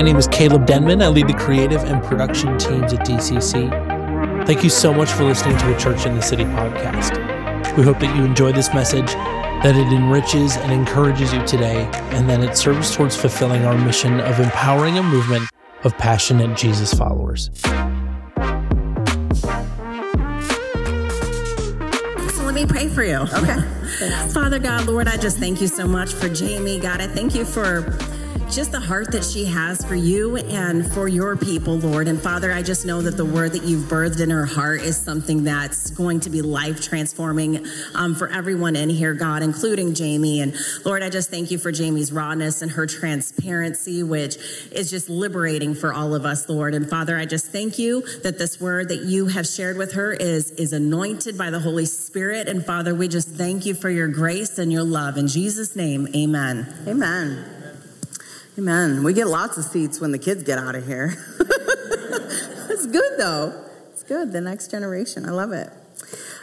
My name is Caleb Denman. I lead the creative and production teams at DCC. Thank you so much for listening to a Church in the City podcast. We hope that you enjoy this message, that it enriches and encourages you today, and that it serves towards fulfilling our mission of empowering a movement of passionate Jesus followers. So let me pray for you. Okay. Father God, Lord, I just thank you so much for Jamie. God, I thank you for just the heart that she has for you and for your people, Lord. And Father, I just know that the word that you've birthed in her heart is something that's going to be life transforming um, for everyone in here, God, including Jamie. And Lord, I just thank you for Jamie's rawness and her transparency, which is just liberating for all of us, Lord. And Father, I just thank you that this word that you have shared with her is, is anointed by the Holy Spirit. And Father, we just thank you for your grace and your love. In Jesus' name, amen. Amen. Amen. We get lots of seats when the kids get out of here. it's good though. It's good. The next generation. I love it.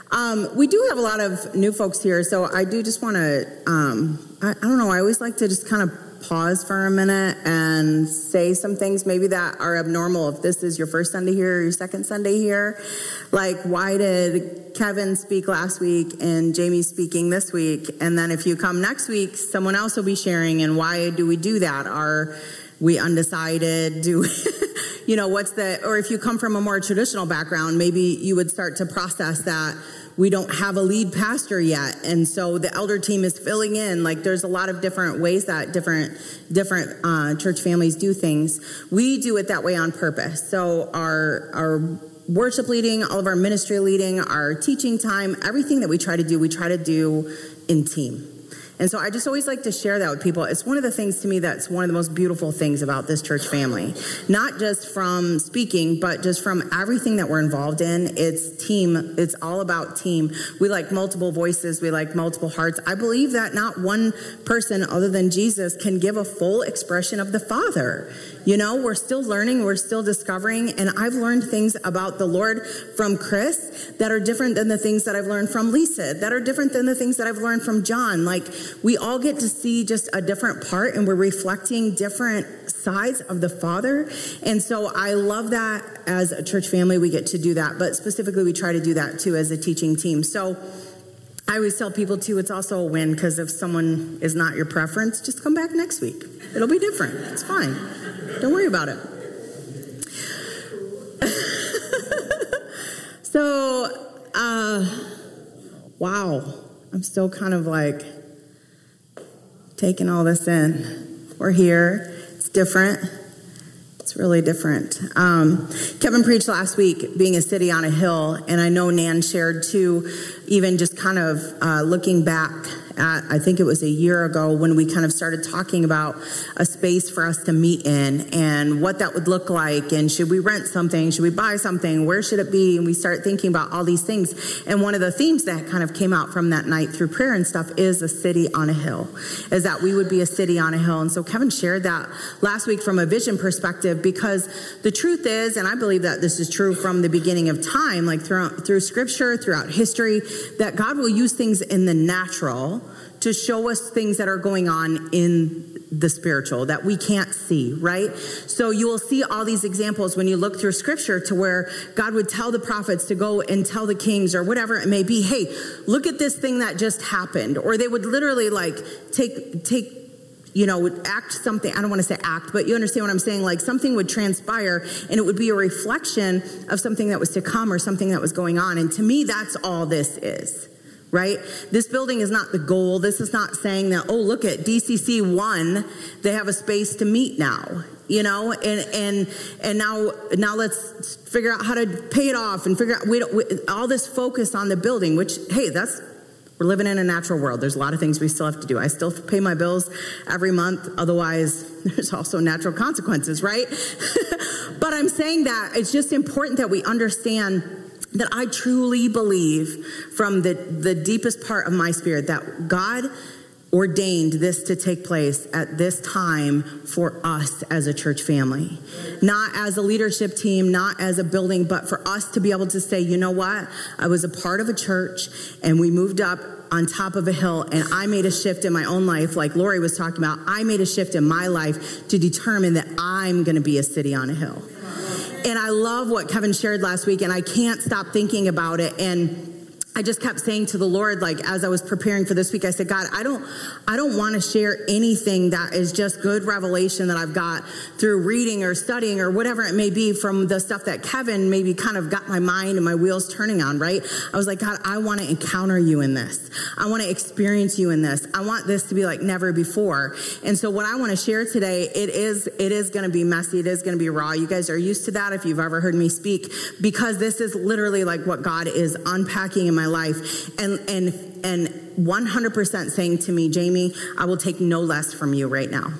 Um, we do have a lot of new folks here, so I do just want to. Um, I, I don't know. I always like to just kind of pause for a minute and say some things maybe that are abnormal if this is your first Sunday here or your second Sunday here. Like, why did Kevin speak last week and Jamie speaking this week? And then if you come next week, someone else will be sharing. And why do we do that? Are we undecided? Do you know what's the, or if you come from a more traditional background, maybe you would start to process that we don't have a lead pastor yet. And so the elder team is filling in. Like there's a lot of different ways that different different uh, church families do things. We do it that way on purpose. So our our worship leading all of our ministry leading our teaching time everything that we try to do we try to do in team and so I just always like to share that with people. It's one of the things to me that's one of the most beautiful things about this church family. Not just from speaking, but just from everything that we're involved in. It's team. It's all about team. We like multiple voices. We like multiple hearts. I believe that not one person other than Jesus can give a full expression of the Father. You know, we're still learning, we're still discovering, and I've learned things about the Lord from Chris that are different than the things that I've learned from Lisa, that are different than the things that I've learned from John. Like, we all get to see just a different part, and we're reflecting different sides of the Father. And so I love that as a church family, we get to do that, but specifically, we try to do that too as a teaching team. So, I always tell people too, it's also a win because if someone is not your preference, just come back next week. It'll be different. It's fine. Don't worry about it. so, uh, wow. I'm still kind of like taking all this in. We're here. It's different. It's really different. Um, Kevin preached last week, being a city on a hill, and I know Nan shared too, even just kind of uh, looking back at, I think it was a year ago when we kind of started talking about a space for us to meet in and what that would look like. And should we rent something? Should we buy something? Where should it be? And we start thinking about all these things. And one of the themes that kind of came out from that night through prayer and stuff is a city on a hill, is that we would be a city on a hill. And so Kevin shared that last week from a vision perspective because the truth is, and I believe that this is true from the beginning of time, like throughout, through scripture, throughout history, that God will use things in the natural to show us things that are going on in the spiritual that we can't see, right? So you will see all these examples when you look through scripture to where God would tell the prophets to go and tell the kings or whatever it may be, hey, look at this thing that just happened. Or they would literally like take, take, you know, act something. I don't want to say act, but you understand what I'm saying. Like something would transpire and it would be a reflection of something that was to come or something that was going on. And to me, that's all this is right? This building is not the goal. This is not saying that, oh, look at DCC one, they have a space to meet now, you know, and and and now now let's figure out how to pay it off and figure out we don't we, all this focus on the building, which hey, that's we're living in a natural world. There's a lot of things we still have to do. I still pay my bills every month. Otherwise, there's also natural consequences, right? but I'm saying that it's just important that we understand that I truly believe from the, the deepest part of my spirit that God ordained this to take place at this time for us as a church family. Not as a leadership team, not as a building, but for us to be able to say, you know what? I was a part of a church and we moved up on top of a hill and I made a shift in my own life, like Lori was talking about. I made a shift in my life to determine that I'm going to be a city on a hill. And I love what Kevin shared last week, and I can't stop thinking about it. And I just kept saying to the Lord, like as I was preparing for this week, I said, God, I don't, I don't want to share anything that is just good revelation that I've got through reading or studying or whatever it may be from the stuff that Kevin maybe kind of got my mind and my wheels turning on, right? I was like, God, I want to encounter you in this. I want to experience you in this. I want this to be like never before. And so what I want to share today, it is, it is going to be messy. It is going to be raw. You guys are used to that if you've ever heard me speak, because this is literally like what God is unpacking in my life and and and 100% saying to me, Jamie, I will take no less from you right now.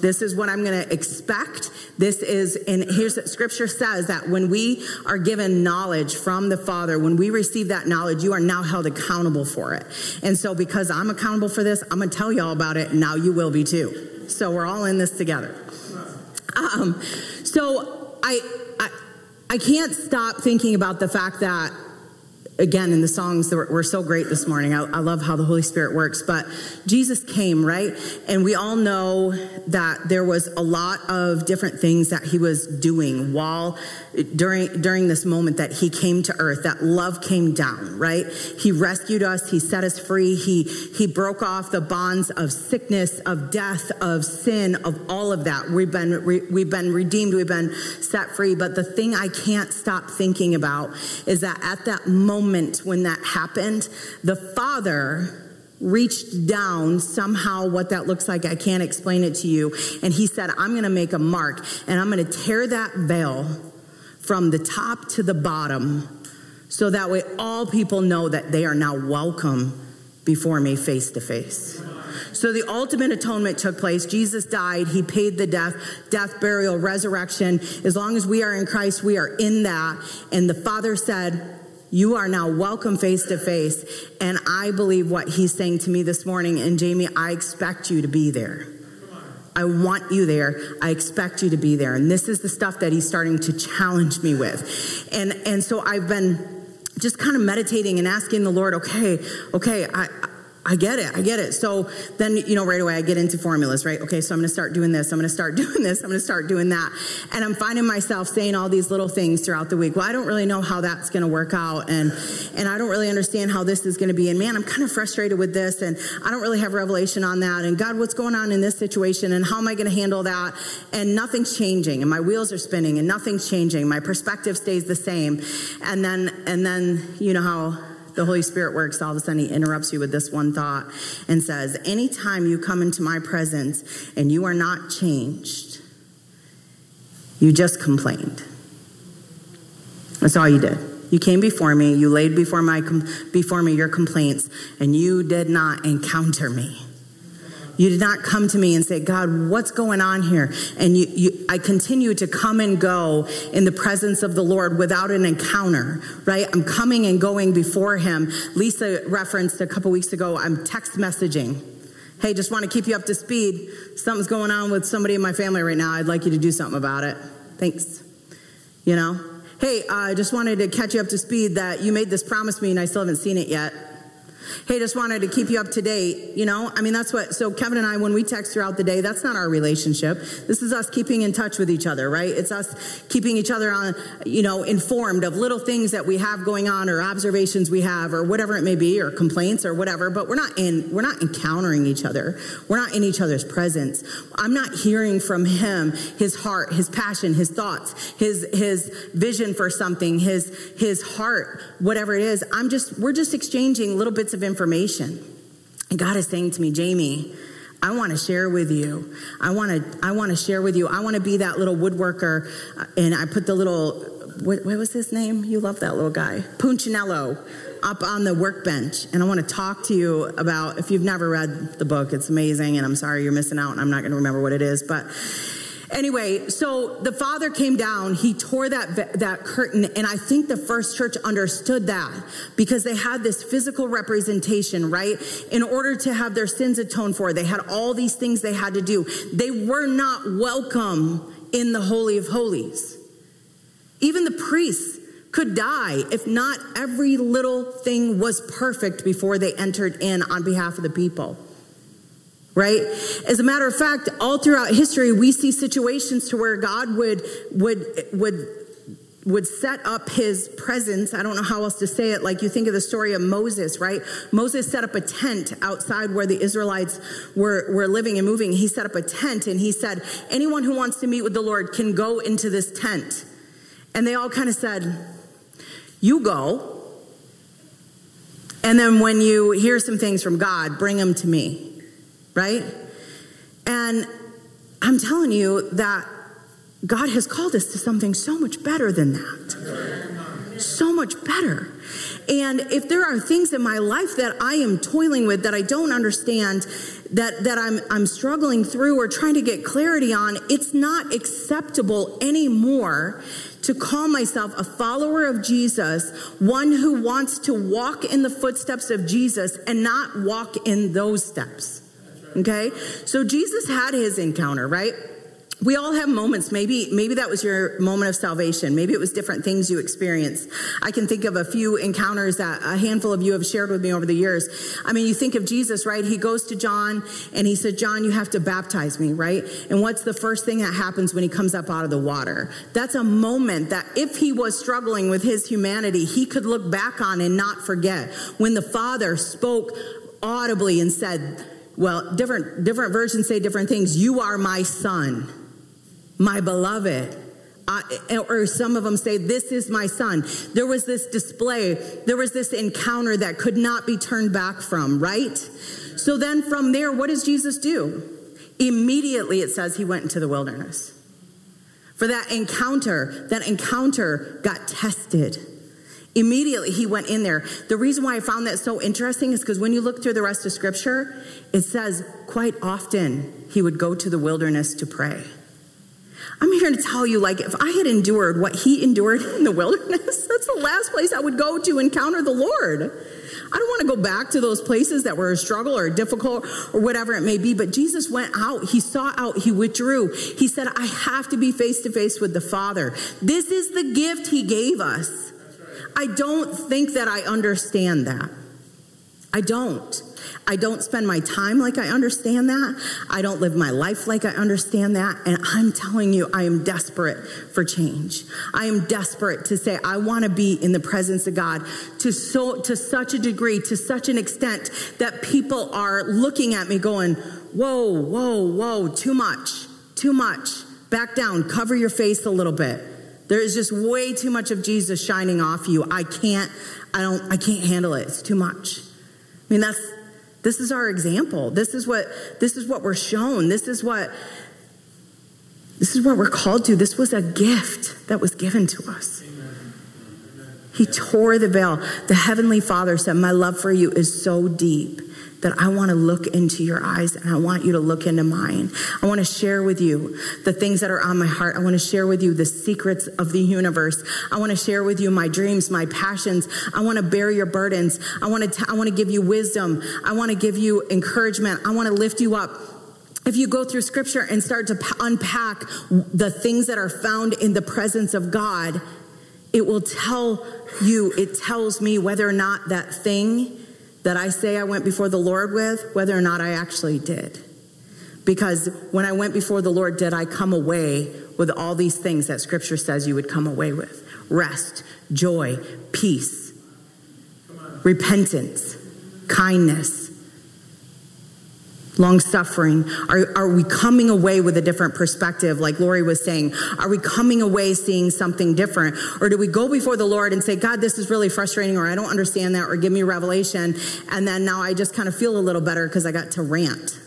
This is what I'm going to expect. This is, and here's what scripture says that when we are given knowledge from the Father, when we receive that knowledge, you are now held accountable for it. And so, because I'm accountable for this, I'm going to tell you all about it. Now you will be too. So, we're all in this together. Um, so, I, I, I can't stop thinking about the fact that again in the songs that were, were so great this morning. I, I, love how the holy spirit works. But jesus came right? And we all know that there was a lot of different things that he was doing while during during this moment that he came to earth that love came down right? He rescued us he set us free he he broke off the bonds of sickness of death of sin of all of that. We've been re, we've been redeemed we've been set free. But the thing i can't stop thinking about is that at that moment when that happened, the father reached down somehow what that looks like. I can't explain it to you. And he said i'm going to make a mark and i'm going to tear that veil from the top to the bottom so that way all people know that they are now welcome before me face to face so the ultimate atonement took place. Jesus died. He paid the death, death, burial, resurrection. As long as we are in Christ, we are in that. And the Father said, you are now welcome face to face. And I believe what he's saying to me this morning. And Jamie, I expect you to be there. I want you there. I expect you to be there. And this is the stuff that he's starting to challenge me with. And, and so I've been just kind of meditating and asking the Lord, okay, okay, I, I get it. I get it. So then, you know, right away I get into formulas, right? Okay, so I'm going to start doing this. I'm going to start doing this. I'm going to start doing that. And I'm finding myself saying all these little things throughout the week. Well, I don't really know how that's going to work out. And, and I don't really understand how this is going to be. And man, I'm kind of frustrated with this. And I don't really have revelation on that. And God, what's going on in this situation? And how am I going to handle that? And nothing's changing. And my wheels are spinning and nothing's changing. My perspective stays the same. And then, and then, you know how the Holy Spirit works, all of a sudden he interrupts you with this one thought and says, Anytime you come into my presence and you are not changed, you just complained. That's all you did. You came before me, you laid before, my, before me your complaints, and you did not encounter me. You did not come to me and say, God, what's going on here? And you, you, I continue to come and go in the presence of the Lord without an encounter, right? I'm coming and going before Him. Lisa referenced a couple weeks ago, I'm text messaging. Hey, just want to keep you up to speed. Something's going on with somebody in my family right now. I'd like you to do something about it. Thanks. You know? Hey, I uh, just wanted to catch you up to speed that you made this promise me and I still haven't seen it yet. Hey, just wanted to keep you up to date. You know, I mean, that's what, so Kevin and I, when we text throughout the day, that's not our relationship. This is us keeping in touch with each other, right? It's us keeping each other on, you know, informed of little things that we have going on or observations we have or whatever it may be or complaints or whatever, but we're not in, we're not encountering each other. We're not in each other's presence. I'm not hearing from him his heart, his passion, his thoughts, his, his vision for something, his, his heart, whatever it is. I'm just, we're just exchanging little bits of information. And God is saying to me, Jamie, I want to share with you. I want to. I want to share with you. I want to be that little woodworker, uh, and I put the little. What, what, was his name? You love that little guy, Punchinello, up on the workbench, and I want to talk to you about. If you've never read the book, it's amazing, and I'm sorry you're missing out. And I'm not going to remember what it is, but Anyway, so the father came down, he tore that, that curtain, and I think the first church understood that because they had this physical representation, right? In order to have their sins atoned for, they had all these things they had to do. They were not welcome in the Holy of Holies. Even the priests could die if not every little thing was perfect before they entered in on behalf of the people right as a matter of fact all throughout history we see situations to where god would would would would set up his presence. I don't know how else to say it. Like you think of the story of Moses, right? Moses set up a tent outside where the Israelites were, were living and moving. He set up a tent and he said, Anyone who wants to meet with the Lord can go into this tent. And they all kind of said, You go. And then when you hear some things from God, bring them to me right? And I'm telling you that God has called us to something so much better than that. So much better. And if there are things in my life that I am toiling with that I don't understand, that, that I'm, I'm struggling through or trying to get clarity on, it's not acceptable anymore to call myself a follower of Jesus, one who wants to walk in the footsteps of Jesus and not walk in those steps. Okay? So Jesus had his encounter, right? we all have moments. Maybe maybe that was your moment of salvation. Maybe it was different things you experienced. I can think of a few encounters that a handful of you have shared with me over the years. I mean you think of jesus right? He goes to john and he said john you have to baptize me right? And what's the first thing that happens when he comes up out of the water? That's a moment that if he was struggling with his humanity he could look back on and not forget when the father spoke audibly and said well, different, different versions say different things. You are my son, my beloved. I, or some of them say, This is my son. There was this display, there was this encounter that could not be turned back from, right? So then from there, what does Jesus do? Immediately it says he went into the wilderness. For that encounter, that encounter got tested. Immediately he went in there. The reason why I found that so interesting is because when you look through the rest of scripture, it says quite often he would go to the wilderness to pray. I'm here to tell you, like, if I had endured what he endured in the wilderness, that's the last place I would go to encounter the Lord. I don't want to go back to those places that were a struggle or difficult or whatever it may be, but Jesus went out. He saw out. He withdrew. He said, I have to be face to face with the Father. This is the gift he gave us. I don't think that I understand that. I don't. I don't spend my time like I understand that. I don't live my life like I understand that. And I'm telling you, I am desperate for change. I am desperate to say, I want to be in the presence of God to so, to such a degree, to such an extent that people are looking at me going, whoa, whoa, whoa, too much, too much. Back down, cover your face a little bit. There is just way too much of Jesus shining off you. I can't, I don't, I can't handle it. It's too much. I mean, that's, this is our example. This is what, this is what we're shown. This is what, this is what we're called to. This was a gift that was given to us. He tore the veil. The Heavenly Father said, My love for you is so deep that I want to look into your eyes and I want you to look into mine. I want to share with you the things that are on my heart. I want to share with you the secrets of the universe. I want to share with you my dreams, my passions. I want to bear your burdens. I want to, t- I want to give you wisdom. I want to give you encouragement. I want to lift you up if you go through scripture and start to unpack the things that are found in the presence of God, it will tell you, it tells me whether or not that thing that I say I went before the Lord with, whether or not I actually did. Because when I went before the Lord, did I come away with all these things that scripture says you would come away with? Rest, joy, peace, repentance, kindness, long suffering? Are, are we coming away with a different perspective? Like Lori was saying, are we coming away seeing something different? Or do we go before the Lord and say, God, this is really frustrating, or I don't understand that, or give me revelation, and then now I just kind of feel a little better because I got to rant?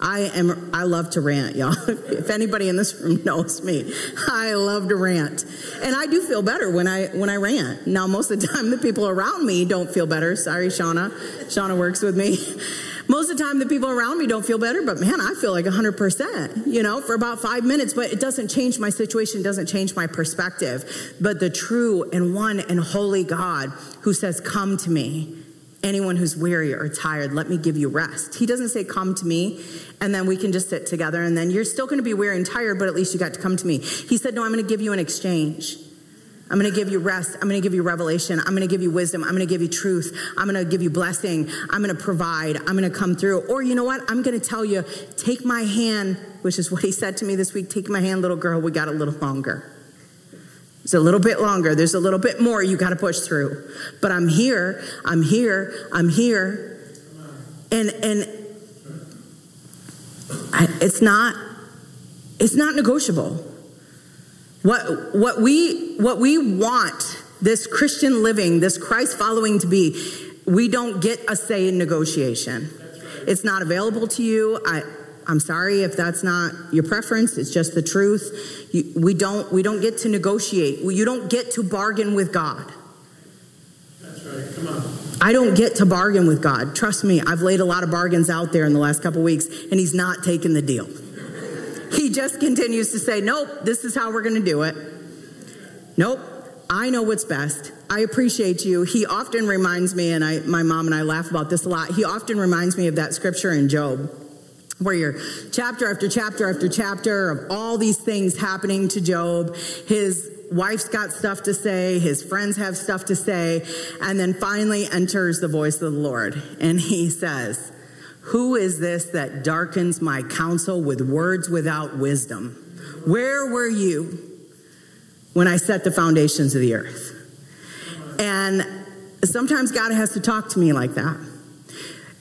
I am I love to rant, y'all. if anybody in this room knows me, I love to rant. And I do feel better when I when I rant. Now most of the time the people around me don't feel better. Sorry, Shauna. Shauna works with me. Most of the time, the people around me don't feel better, but man, I feel like 100%, you know, for about five minutes. But it doesn't change my situation, doesn't change my perspective. But the true and one and holy God who says, Come to me. Anyone who's weary or tired, let me give you rest. He doesn't say, Come to me, and then we can just sit together, and then you're still going to be weary and tired, but at least you got to come to me. He said, No, I'm going to give you an exchange. I'm going to give you rest. I'm going to give you revelation. I'm going to give you wisdom. I'm going to give you truth. I'm going to give you blessing. I'm going to provide. I'm going to come through. Or you know what? I'm going to tell you, take my hand, which is what he said to me this week. Take my hand, little girl. We got a little longer. It's a little bit longer. There's a little bit more you got to push through. But I'm here. I'm here. I'm here. And and I, it's not it's not negotiable. What, what, we, what we want this Christian living, this Christ following to be, we don't get a say in negotiation. It's not available to you. I, I'm sorry if that's not your preference. It's just the truth. You, we don't we don't get to negotiate. You don't get to bargain with God. That's right. Come on. I don't get to bargain with God. Trust me, I've laid a lot of bargains out there in the last couple weeks, and He's not taking the deal. He just continues to say, Nope, this is how we're going to do it. Nope, I know what's best. I appreciate you. He often reminds me, and I, my mom and I laugh about this a lot. He often reminds me of that scripture in Job, where you're chapter after chapter after chapter of all these things happening to Job. His wife's got stuff to say, his friends have stuff to say, and then finally enters the voice of the Lord. And he says, who is this that darkens my counsel with words without wisdom? Where were you when I set the foundations of the earth? And sometimes God has to talk to me like that.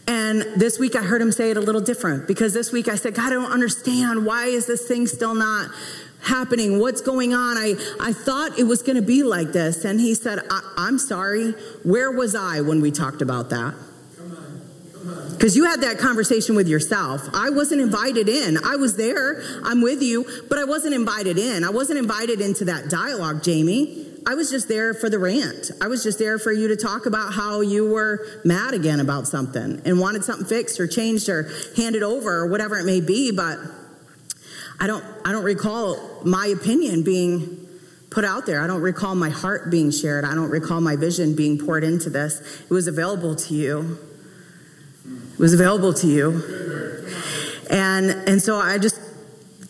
And this week I heard him say it a little different because this week I said, God, I don't understand. Why is this thing still not happening? What's going on? I, I thought it was going to be like this. And he said, I, am sorry. Where was I when we talked about that? Because you had that conversation with yourself. I wasn't invited in. I was there. I'm with you, but I wasn't invited in. I wasn't invited into that dialogue, Jamie. I was just there for the rant. I was just there for you to talk about how you were mad again about something and wanted something fixed or changed or handed over or whatever it may be, but I don't I don't recall my opinion being put out there. I don't recall my heart being shared. I don't recall my vision being poured into this. It was available to you was available to you. And, and so I just,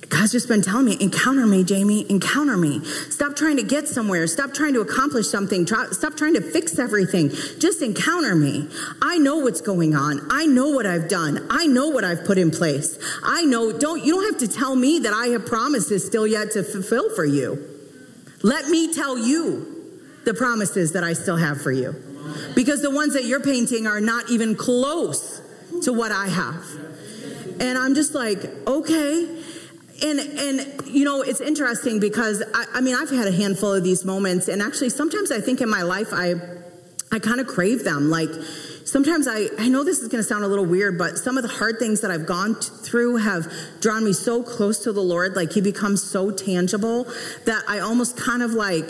God's just been telling me, encounter me, Jamie, encounter me. Stop trying to get somewhere. Stop trying to accomplish something. Try, stop trying to fix everything. Just encounter me. I know what's going on. I know what I've done. I know what I've put in place. I know, don't, you don't have to tell me that I have promises still yet to fulfill for you. Let me tell you the promises that I still have for you. Because the ones that you're painting are not even close to what I have. And I'm just like, okay. And and you know, it's interesting because I, I mean I've had a handful of these moments, and actually sometimes I think in my life I I kind of crave them. Like sometimes I, I know this is going to sound a little weird, but some of the hard things that I've gone t- through have drawn me so close to the Lord. Like He becomes so tangible that I almost kind of like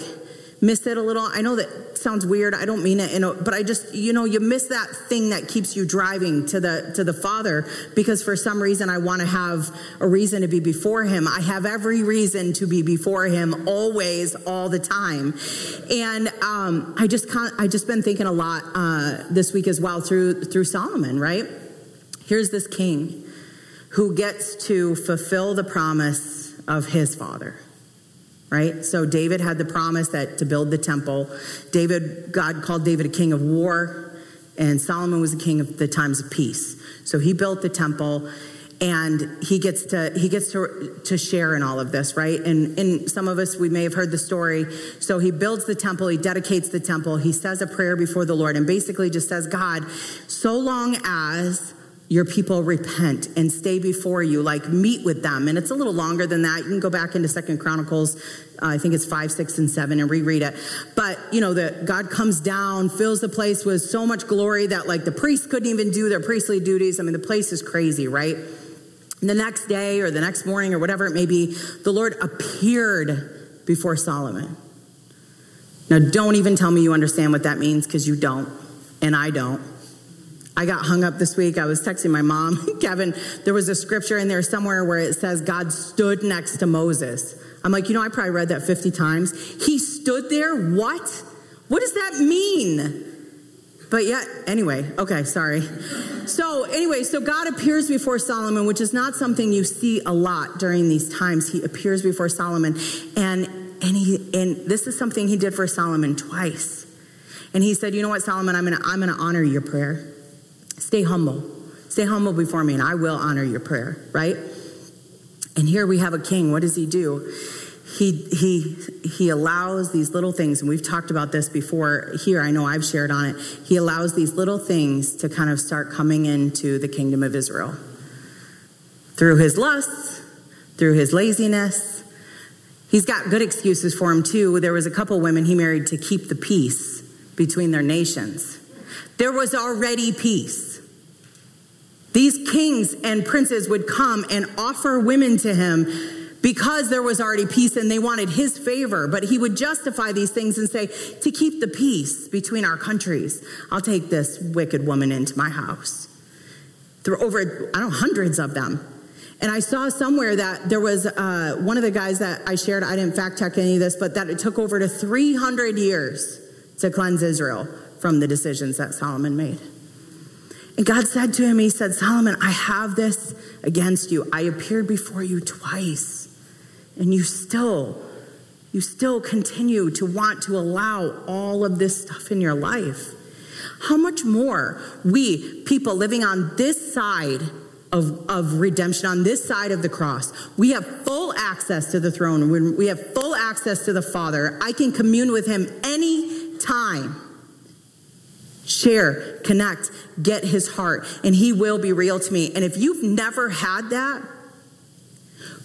miss it a little. I know that sounds weird. I don't mean it, a, but I just, you know, you miss that thing that keeps you driving to the to the Father because for some reason I want to have a reason to be before Him. I have every reason to be before Him always, all the time, and um, I just. I just been thinking a lot uh, this week as well through through Solomon. Right here's this king who gets to fulfill the promise of his father right? So David had the promise that to build the temple. David, God called David a king of war, and Solomon was a king of the times of peace. So he built the temple and he gets to he gets to to share in all of this right and and some of us we may have heard the story so he builds the temple he dedicates the temple he says a prayer before the lord and basically just says god so long as your people repent and stay before you like meet with them. And it's a little longer than that. You can go back into second chronicles uh, i think it's five six and seven and reread it. But you know that god comes down fills the place with so much glory that like the priests couldn't even do their priestly duties. I mean the place is crazy right? And the next day or the next morning or whatever it may be the lord appeared before solomon. Now don't even tell me you understand what that means because you don't and i don't I got hung up this week. I was texting my mom, Kevin. There was a scripture in there somewhere where it says God stood next to Moses. I'm like, you know, I probably read that 50 times. He stood there. What? What does that mean? But yet, anyway, okay, sorry. So, anyway, so God appears before Solomon, which is not something you see a lot during these times. He appears before Solomon, and and he and this is something he did for Solomon twice. And he said, "You know what, Solomon? I'm gonna I'm gonna honor your prayer. Stay humble. Stay humble before me, and I will honor your prayer." Right? And here we have a king. What does he do? he he he allows these little things and we've talked about this before here i know i've shared on it he allows these little things to kind of start coming into the kingdom of israel through his lusts through his laziness he's got good excuses for him too there was a couple women he married to keep the peace between their nations there was already peace these kings and princes would come and offer women to him because there was already peace and they wanted his favor. But he would justify these things and say, to keep the peace between our countries, I'll take this wicked woman into my house. There were over, I don't know, hundreds of them. And I saw somewhere that there was uh, one of the guys that I shared, I didn't fact check any of this, but that it took over to 300 years to cleanse Israel from the decisions that Solomon made. And God said to him, He said, Solomon, I have this against you. I appeared before you twice and you still you still continue to want to allow all of this stuff in your life how much more we people living on this side of, of redemption on this side of the cross we have full access to the throne we have full access to the father i can commune with him any time share connect get his heart and he will be real to me and if you've never had that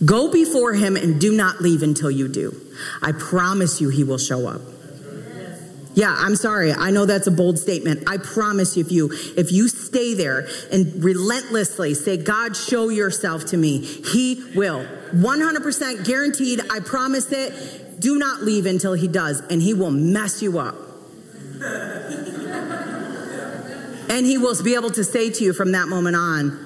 Go before him and do not leave until you do. I promise you he will show up. Yeah, I'm sorry. I know that's a bold statement. I promise you if you if you stay there and relentlessly say, "God, show yourself to me." He will. 100% guaranteed. I promise it. Do not leave until he does and he will mess you up. And he will be able to say to you from that moment on,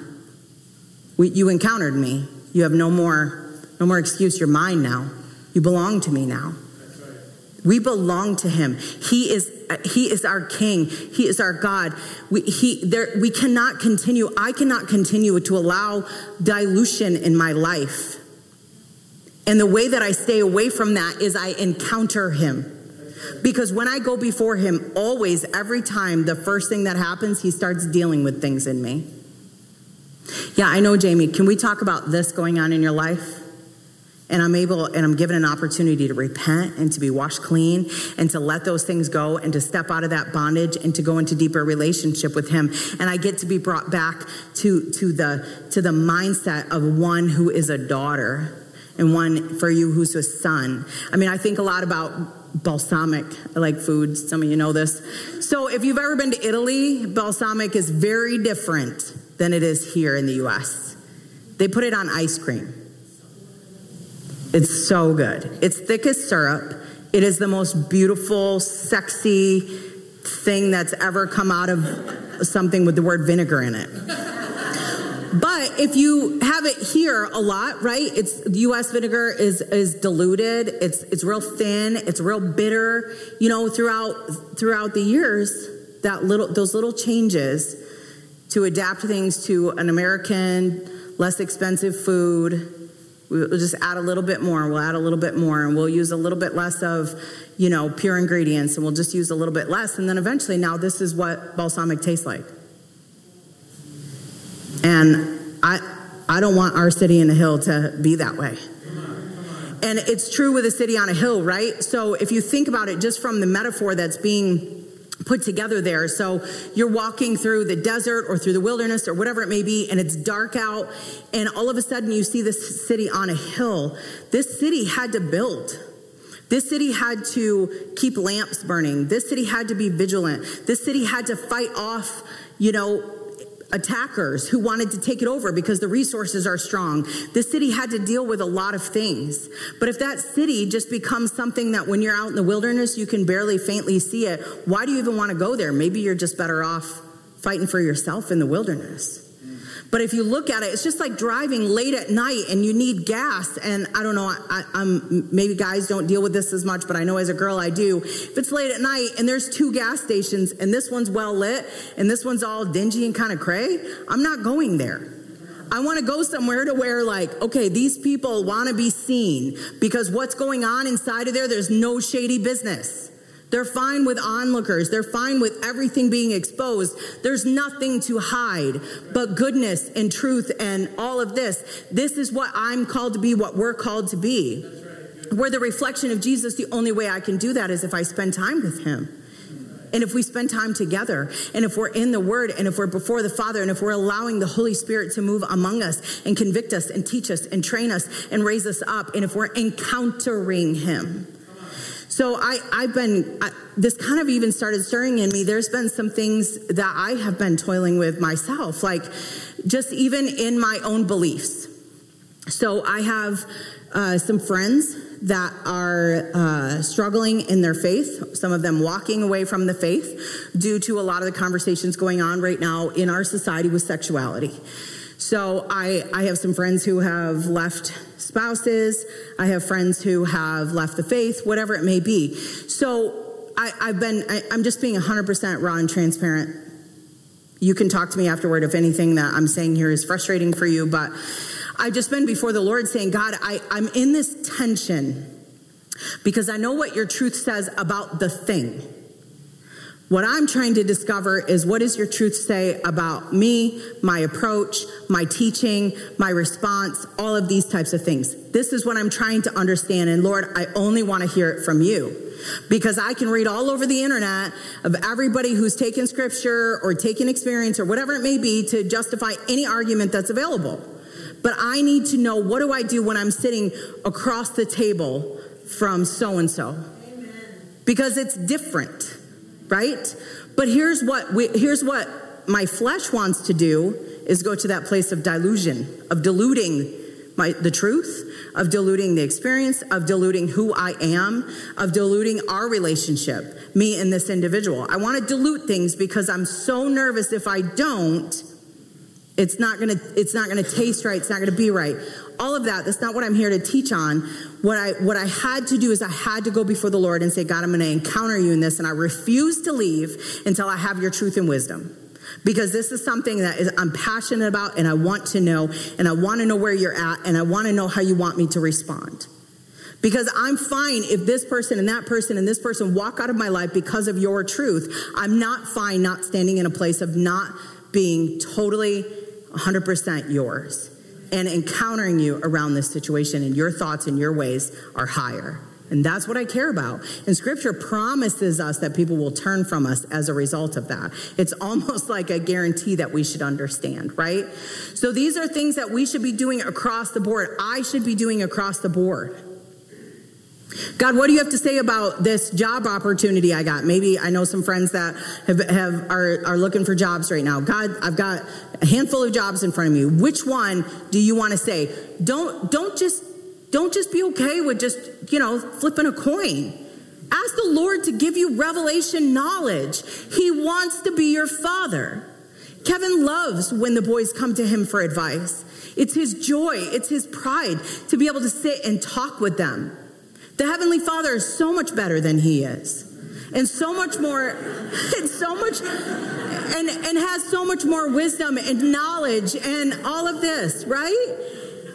"You encountered me." You have no more, no more excuse. You're mine now. You belong to me now. We belong to him. He is he is our king. He is our God. We, he, there, we cannot continue. I cannot continue to allow dilution in my life. And the way that I stay away from that is I encounter him. Because when I go before him, always, every time, the first thing that happens, he starts dealing with things in me. Yeah, I know, Jamie. Can we talk about this going on in your life? And I'm able and I'm given an opportunity to repent and to be washed clean and to let those things go and to step out of that bondage and to go into deeper relationship with him. And I get to be brought back to, to the to the mindset of one who is a daughter and one for you who's a son. I mean, I think a lot about balsamic. Like foods. Some of you know this. So if you've ever been to Italy, balsamic is very different than it is here in the US. They put it on ice cream. It's so good. It's thick as syrup. It is the most beautiful, sexy thing that's ever come out of something with the word vinegar in it. But if you have it here a lot, right? It's U.S. vinegar is is diluted. It's it's real thin. It's real bitter. You know, throughout throughout the years, that little those little changes to adapt things to an American, less expensive food. We'll just add a little bit more. We'll add a little bit more, and we'll use a little bit less of, you know, pure ingredients, and we'll just use a little bit less. And then eventually, now this is what balsamic tastes like. And I, I don't want our city in a hill to be that way. And it's true with a city on a hill, right? So if you think about it just from the metaphor that's being put together there. So you're walking through the desert or through the wilderness or whatever it may be, and it's dark out, and all of a sudden you see this city on a hill. This city had to build. This city had to keep lamps burning. This city had to be vigilant. This city had to fight off, you know, attackers who wanted to take it over because the resources are strong. The city had to deal with a lot of things. But if that city just becomes something that when you're out in the wilderness, you can barely faintly see it, why do you even want to go there? Maybe you're just better off fighting for yourself in the wilderness. But if you look at it, it's just like driving late at night and you need gas. And I don't know, I, am maybe guys don't deal with this as much, but I know as a girl I do. If it's late at night and there's two gas stations and this one's well lit and this one's all dingy and kind of cray, I'm not going there. I want to go somewhere to where, like, okay, these people want to be seen because what's going on inside of there, there's no shady business. They're fine with onlookers. They're fine with everything being exposed. There's nothing to hide but goodness and truth and all of this. This is what I'm called to be, what we're called to be. We're the reflection of Jesus. The only way I can do that is if I spend time with him. And if we spend time together, and if we're in the Word, and if we're before the Father, and if we're allowing the Holy Spirit to move among us and convict us and teach us and train us and raise us up, and if we're encountering Him. So I, I've been, I, this kind of even started stirring in me. There's been some things that I have been toiling with myself, like just even in my own beliefs. So I have uh, some friends that are uh, struggling in their faith, some of them walking away from the faith due to a lot of the conversations going on right now in our society with sexuality. So I, I have some friends who have left spouses. I have friends who have left the faith, whatever it may be. So I, have been, I, I'm just being 100% raw and transparent. You can talk to me afterward if anything that I'm saying here is frustrating for you, but I've just been before the Lord saying, God, I, I'm in this tension because I know what your truth says about the thing. What I'm trying to discover is what does your truth say about me, my approach, my teaching, my response, all of these types of things. This is what I'm trying to understand. And Lord, I only want to hear it from you because I can read all over the internet of everybody who's taken scripture or taken experience or whatever it may be to justify any argument that's available. But I need to know what do I do when I'm sitting across the table from so and so? Because it's different right? But here's what we, here's what my flesh wants to do is go to that place of delusion, of diluting my, the truth, of diluting the experience, of diluting who I am, of diluting our relationship, me and this individual. I want to dilute things because I'm so nervous if I don't, it's not gonna, it's not gonna taste right, it's not gonna be right all of that. That's not what I'm here to teach on. What I what I had to do is I had to go before the Lord and say, God, I'm going to encounter you in this, and I refuse to leave until I have your truth and wisdom. Because this is something that is, I'm passionate about and I want to know, and I want to know where you're at, and I want to know how you want me to respond. Because I'm fine if this person and that person and this person walk out of my life because of your truth. I'm not fine not standing in a place of not being totally 100% yours and encountering you around this situation, and your thoughts and your ways are higher. And that's what I care about. And scripture promises us that people will turn from us as a result of that. It's almost like a guarantee that we should understand, right? So these are things that we should be doing across the board. I should be doing across the board. God, what do you have to say about this job opportunity I got? Maybe I know some friends that have, have are, are looking for jobs right now. God, I've got a handful of jobs in front of me. Which one do you want to say? Don't don't just don't just be okay with just, you know, flipping a coin. Ask the Lord to give you revelation knowledge. He wants to be your father. Kevin loves when the boys come to him for advice. It's his joy, it's his pride to be able to sit and talk with them. The Heavenly Father is so much better than He is. And so much more, and so much, and, and has so much more wisdom and knowledge and all of this, right?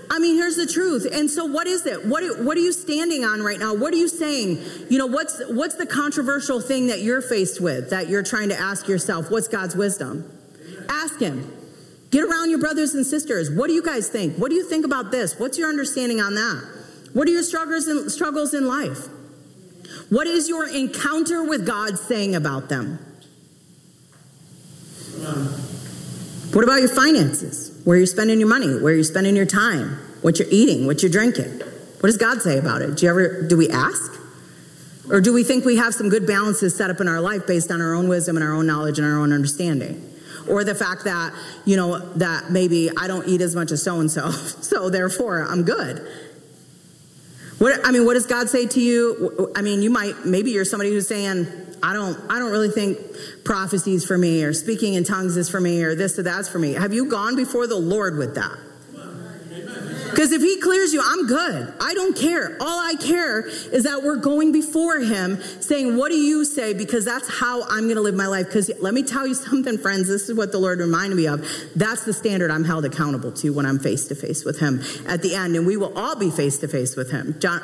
I mean, here's the truth. And so, what is it? What what are you standing on right now? What are you saying? You know, what's what's the controversial thing that you're faced with that you're trying to ask yourself? What's God's wisdom? Ask Him. Get around your brothers and sisters. What do you guys think? What do you think about this? What's your understanding on that? What are your struggles in, struggles in life? What is your encounter with God saying about them? What about your finances? Where you're spending your money? Where you're spending your time? What you're eating? What you're drinking? What does God say about it? Do you ever do we ask? Or do we think we have some good balances set up in our life based on our own wisdom and our own knowledge and our own understanding? Or the fact that, you know, that maybe I don't eat as much as so and so, so therefore I'm good. What I mean, what does God say to you? I mean, you might maybe you're somebody who's saying, I don't I don't really think prophecies for me or speaking in tongues is for me or this or that's for me. Have you gone before the Lord with that? Because if he clears you, I'm good. I don't care. All I care is that we're going before him saying, What do you say? Because that's how I'm going to live my life. Because let me tell you something, friends. This is what the Lord reminded me of. That's the standard I'm held accountable to when I'm face to face with him at the end. And we will all be face to face with him. John,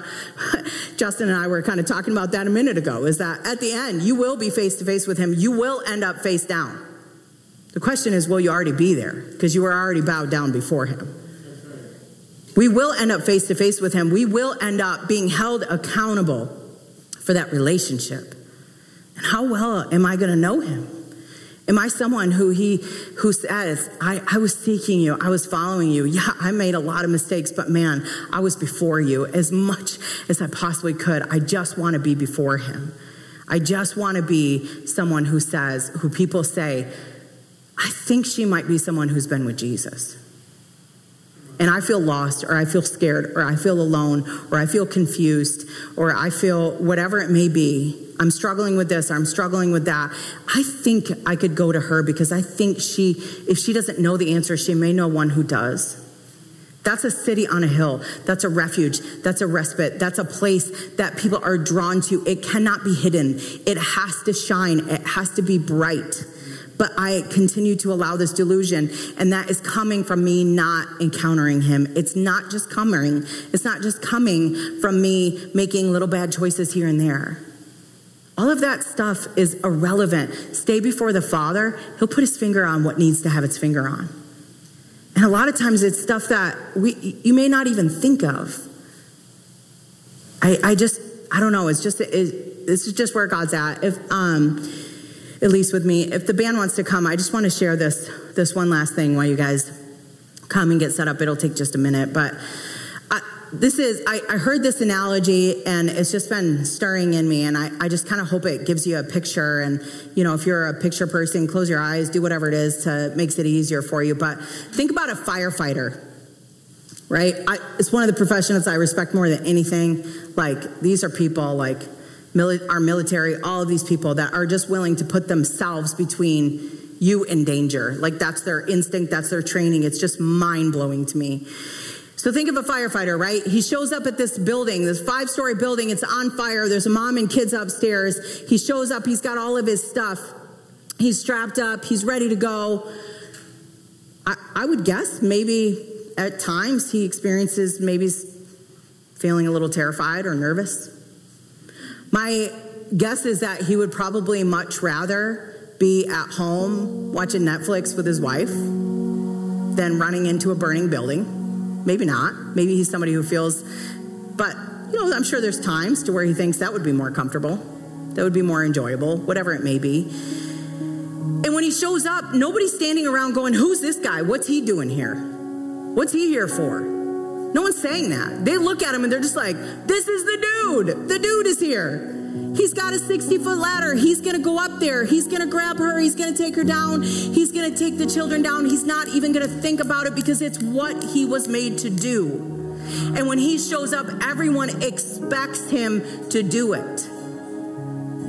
Justin and I were kind of talking about that a minute ago is that at the end, you will be face to face with him. You will end up face down. The question is, will you already be there? Because you were already bowed down before him. We will end up face to face with him. We will end up being held accountable for that relationship. And how well am I going to know him? Am I someone who he who says, I, I was seeking you, I was following you. Yeah, I made a lot of mistakes, but man, I was before you as much as I possibly could. I just want to be before him. I just want to be someone who says, who people say, I think she might be someone who's been with Jesus and I feel lost or I feel scared or I feel alone or I feel confused or I feel whatever it may be, I'm struggling with this or I'm struggling with that. I think I could go to her because I think she, if she doesn't know the answer, she may know one who does. That's a city on a hill. That's a refuge. That's a respite. That's a place that people are drawn to. It cannot be hidden. It has to shine. It has to be bright but I continue to allow this delusion. And that is coming from me not encountering him. It's not just coming, it's not just coming from me making little bad choices here and there. All of that stuff is irrelevant. Stay before the Father, He'll put His finger on what needs to have its finger on. And a lot of times it's stuff that we, you may not even think of. I, I just, I don't know. It's just, it, this is just where God's at. If, um, at least with me. If the band wants to come, I just want to share this this one last thing while you guys come and get set up. It'll take just a minute, but I, this is I, I, heard this analogy and it's just been stirring in me, and I, I just kind of hope it gives you a picture. And you know, if you're a picture person, close your eyes, do whatever it is to makes it easier for you. But think about a firefighter right? I, it's one of the professions I respect more than anything. Like, these are people like our military, all of these people that are just willing to put themselves between you and danger. Like that's their instinct, that's their training. It's just mind blowing to me. So think of a firefighter, right? He shows up at this building, this five story building. It's on fire. There's a mom and kids upstairs. He shows up. He's got all of his stuff. He's strapped up. He's ready to go. I, I would guess maybe at times he experiences maybe feeling a little terrified or nervous. My guess is that he would probably much rather be at home watching Netflix with his wife than running into a burning building. Maybe not. Maybe he's somebody who feels, but you know, I'm sure there's times to where he thinks that would be more comfortable, that would be more enjoyable, whatever it may be. And when he shows up, nobody's standing around going, Who's this guy? What's he doing here? What's he here for? No one's saying that. They look at him and they're just like, this is the dude. The dude is here. He's got a 60 foot ladder. He's going to go up there. He's going to grab her. He's going to take her down. He's going to take the children down. He's not even going to think about it because it's what he was made to do. And when he shows up, everyone expects him to do it.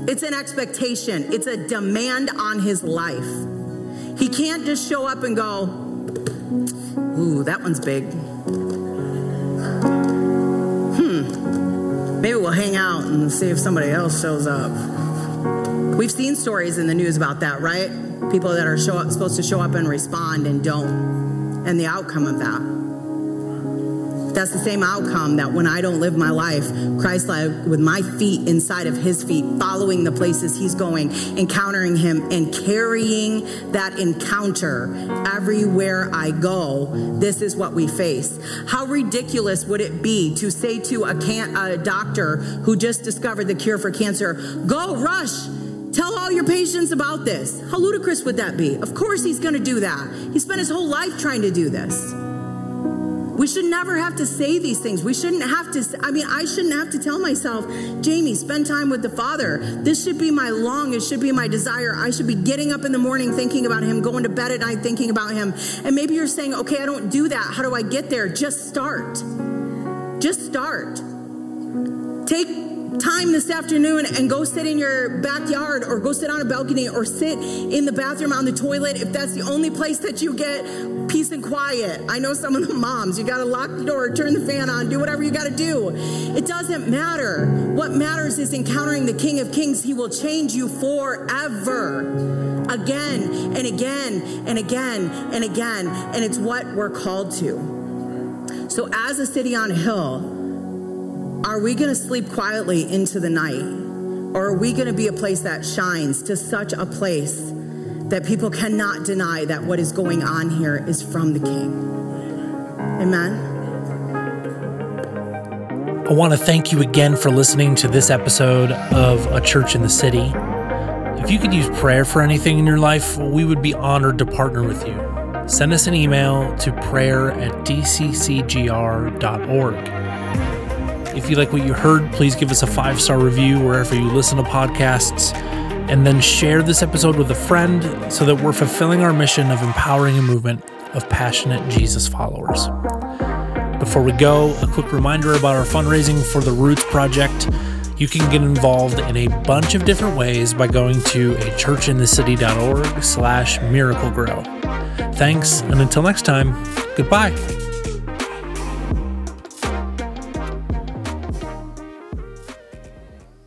It's an expectation, it's a demand on his life. He can't just show up and go, Ooh, that one's big. Maybe we'll hang out and see if somebody else shows up. We've seen stories in the news about that, right? People that are up, supposed to show up and respond and don't, and the outcome of that. That's the same outcome that when I don't live my life Christ like with my feet inside of his feet, following the places he's going, encountering him, and carrying that encounter everywhere I go. This is what we face. How ridiculous would it be to say to a, can- a doctor who just discovered the cure for cancer, go rush Tell all your patients about this. How ludicrous would that be? Of course, he's going to do that. He spent his whole life trying to do this. We should never have to say these things. We shouldn't have to, I mean, I shouldn't have to tell myself, Jamie, spend time with the Father. This should be my long, it should be my desire. I should be getting up in the morning thinking about Him, going to bed at night thinking about Him. And maybe you're saying, okay, I don't do that. How do I get there? Just start. Just start. Take time this afternoon and go sit in your backyard or go sit on a balcony or sit in the bathroom on the toilet if that's the only place that you get peace and quiet. I know some of the moms, you got to lock the door, turn the fan on, do whatever you got to do. It doesn't matter. What matters is encountering the King of Kings. He will change you forever. Again and again and again and again. And it's what we're called to. So, as a city on a hill, are we going to sleep quietly into the night? Or are we going to be a place that shines to such a place that people cannot deny that what is going on here is from the King? Amen. I want to thank you again for listening to this episode of A Church in the City. If you could use prayer for anything in your life, we would be honored to partner with you. Send us an email to prayer at dccgr.org. If you like what you heard, please give us a five star review wherever you listen to podcasts. And then share this episode with a friend so that we're fulfilling our mission of empowering a movement of passionate Jesus followers. Before we go, a quick reminder about our fundraising for the Roots Project. You can get involved in a bunch of different ways by going to a churchinthecity.org slash miracle grow. Thanks, and until next time, goodbye.